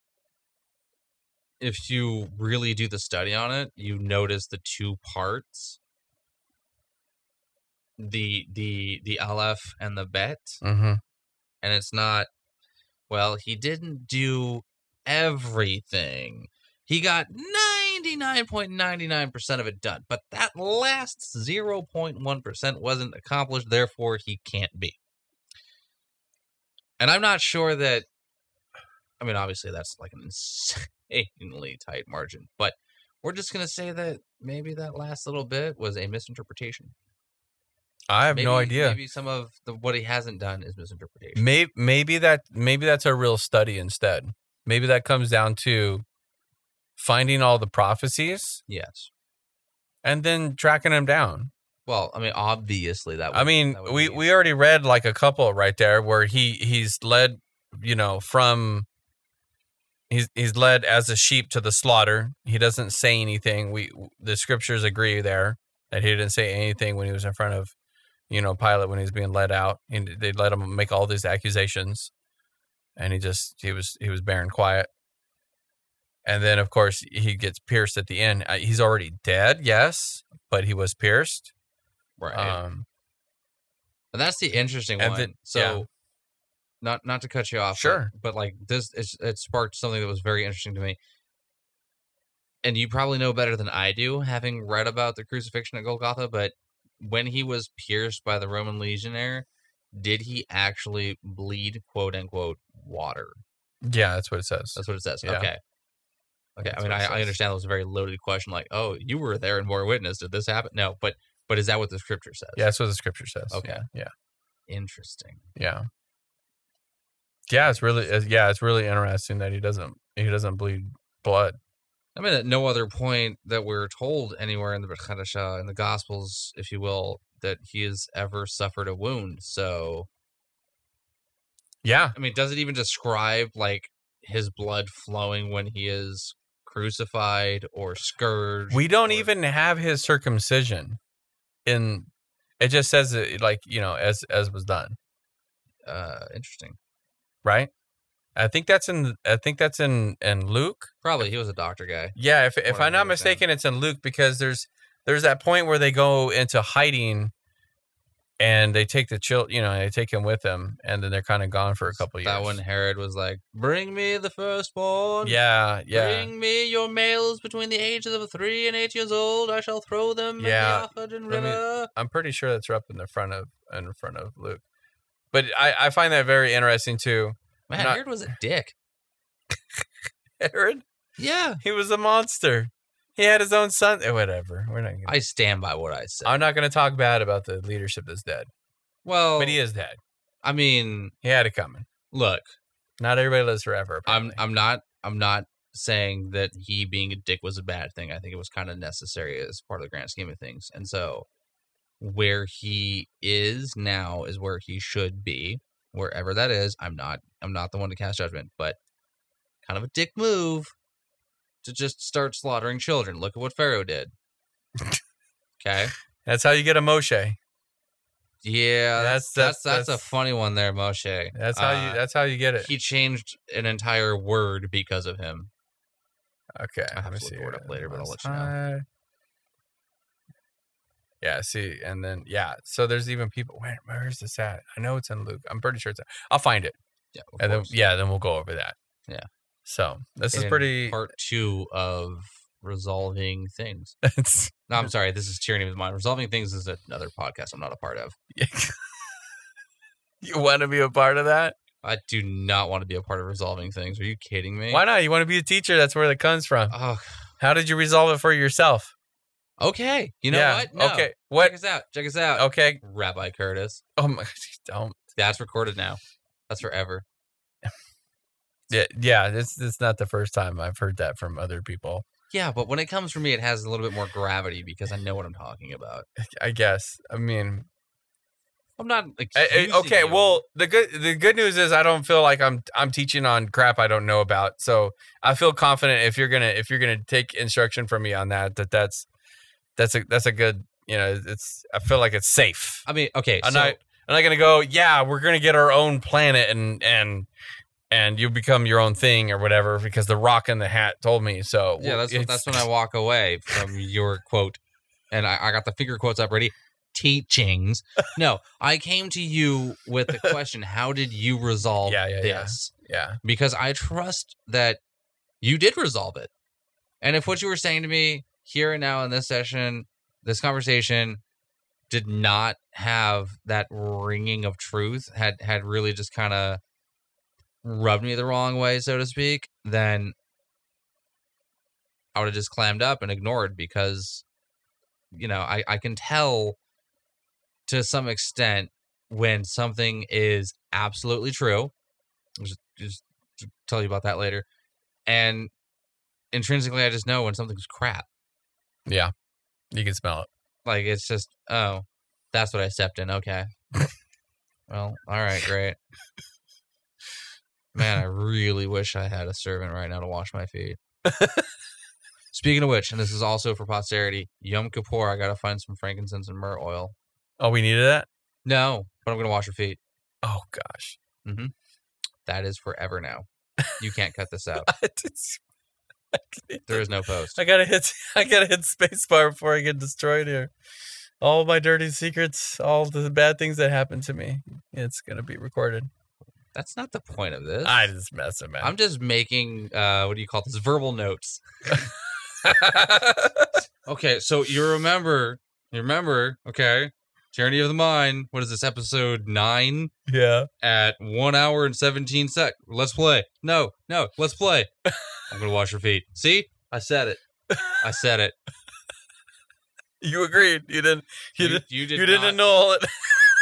if you really do the study on it, you notice the two parts. The the the aleph and the bet. Mm-hmm. and it's not well he didn't do everything. He got 99.99% of it done but that last 0.1% wasn't accomplished therefore he can't be. And i'm not sure that i mean obviously that's like an insanely tight margin but we're just going to say that maybe that last little bit was a misinterpretation I have no idea. maybe some of the what he hasn't done is misinterpretation Maybe maybe that maybe that's a real study instead. Maybe that comes down to finding all the prophecies yes and then tracking them down. Well, I mean, obviously that. Would, I mean, we we already read like a couple right there where he he's led, you know, from he's he's led as a sheep to the slaughter. He doesn't say anything. We the scriptures agree there that he didn't say anything when he was in front of, you know, Pilate when he was being led out. And they let him make all these accusations, and he just he was he was barren quiet. And then, of course, he gets pierced at the end. Uh, He's already dead, yes, but he was pierced. right, Um, and that's the interesting one. then- so, yeah. Not not to cut you off, Sure. but, like this, it's, it sparked something that was very interesting to me. And you probably know better than I do, having read about the crucifixion at Golgotha. But when he was pierced by the Roman legionnaire, did he actually bleed "quote unquote" water? yeah, that's what it says. That's what it says. Yeah. Okay. Okay. That's I mean, I, I understand that was a very loaded question. Like, oh, you were there and bore witness. Did this happen? No, but but is that what the scripture says? Yeah, that's what the scripture says. Okay. Yeah. Interesting. Yeah. Yeah, it's really it's- yeah, it's really interesting that he doesn't he doesn't bleed blood. I mean, at no other point that we're told anywhere in the Brit Chadashah, in the Gospels, if you will, that he has ever suffered a wound. So, Yeah, I mean, does it even describe like his blood flowing when he is crucified or scourged? we don't or- even have his circumcision in it just says it like, you know, as as was done, Uh, interesting. Right? I think that's in I think that's in in Luke. Probably he was a doctor guy. Yeah, if if I'm not mistaken, it's in Luke because there's there's that point where they go into hiding, and they take the child, you know, they take him with them, and then they're kind of gone for a couple years. That when Herod was like, "Bring me the firstborn." yeah, yeah, Bring me your males between the ages of three and eight years old. I shall throw them Yeah, in the Ahadin let me- River. I'm pretty sure that's up in the front of in front of Luke. But I I find that very interesting too. Man, not- Herod was a dick. Herod, Yeah, he was a monster. He had his own son. eh, Whatever. We're not. Gonna, I stand by what I said. I'm not going to talk bad about the leadership that's dead, well, but he is dead. I mean, He had it coming. look, Not everybody lives forever. I'm. I'm not I'm not saying that he being a dick was a bad thing. I think it was kind of necessary as part of the grand scheme of things. And so where he is now is where he should be. Wherever that is, I'm not I'm not the one to cast judgment, but kind of a dick move to just start slaughtering children. Look at what Pharaoh did. okay. That's how you get a Moshe. Yeah, That's- that's that's that's- that's, a funny one there, Moshe. That's how you. Uh, That's how you get it. he changed an entire word because of him. Okay. I have to look see the word here. up later, but I'll let you know. Yeah. See, and then yeah. So there's even people. Where where's this at? I know it's in Luke. I'm pretty sure it's. I'll find it, Yeah, and then course. yeah, then we'll go over that. Yeah. So this is pretty. part two of resolving things. it's, No, I'm sorry. This is tyranny of the mind. Resolving things is another podcast I'm not a part of. you want to be a part of that? I do not want to be a part of resolving things. Are you kidding me? Why not? You want to be a teacher? That's where that comes from. Oh, How did you resolve it for yourself? Okay. You know yeah. what? No. Okay. Check us out. Check us out. Okay. Rabbi Curtis. Oh my. Don't. That's recorded now. That's forever. Yeah. Yeah. It's it's not the first time I've heard that from other people. Yeah, but when it comes from me, it has a little bit more gravity because I know what I'm talking about. I guess. I mean, I'm not I- I- okay. you. Well, the good the good news is I don't feel like I'm I'm teaching on crap I don't know about. So I feel confident if you're gonna if you're gonna take instruction from me on that that that's that's a that's a good you know it's I feel like it's safe. I mean, okay. I'm so, not I'm not gonna go. Yeah, we're gonna get our own planet and and and you become your own thing or whatever because the rock in the hat told me so. Yeah, that's it's- that's when I walk away from your quote, and I, I got the finger quotes up ready. Teachings. No, I came to you with the question: How did you resolve Yeah, yeah, yeah. this? yeah Because I trust that you did resolve it. And if what you were saying to me here and now in this session, this conversation, did not have that ringing of truth, had had really just kind of rubbed me the wrong way, so to speak, then I would have just clammed up and ignored because, you know, I, I can tell to some extent when something is absolutely true. Just, just tell you about that later. And intrinsically, I just know when something's crap. Yeah you can smell it. Like it's just, oh, that's what I stepped in. Okay. well, all right, great. Man, I really wish I had a servant right now to wash my feet. Speaking of which, and this is also for posterity, Yom Kippur, I gotta find some frankincense and myrrh oil. Oh, we needed that. No, but I'm gonna wash your feet. Oh gosh. Mm-hmm. That is forever now. You can't cut this out. There is no post. I gotta hit. I gotta hit spacebar before I get destroyed here. All my dirty secrets, all the bad things that happened to me. It's gonna be recorded. That's not the point of this. I just messing, man. I'm just making uh what do you call this? Verbal notes. Okay, so you remember you remember, okay. Tyranny of the Mind. What is this, episode nine? yeah. At one hour and seventeen sec. Let's play. No, no, let's play. I'm gonna wash your feet. See? I said it. I said it. You agreed. You didn't. You, You, didn't. you did You didn't not- annul it.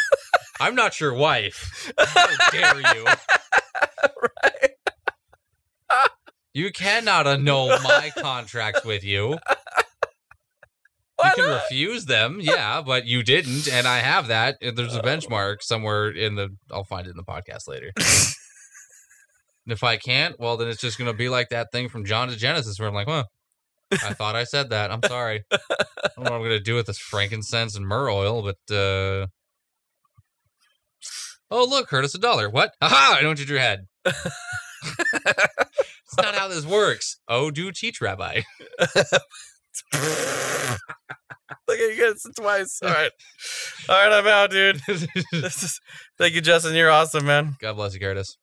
I'm not your wife. How dare you? right. You cannot annul my contracts with you. You can not? refuse them, yeah, but you didn't, and I have that. There's a Oh. benchmark somewhere in the. I'll find it in the podcast later. and if I can't, well, then it's just gonna be like that thing from John to Genesis, where I'm like, well, I thought I said that. I'm sorry. I don't know what I'm gonna do with this frankincense and myrrh oil, but uh oh look, Curtis, a dollar. What? Aha! I know what you drew head. It's not how this works. Oh, do teach, Rabbi. Look at you guys twice. All right. All right, I'm out, dude. Is, thank you, Justin. You're awesome, man. God bless you, Curtis.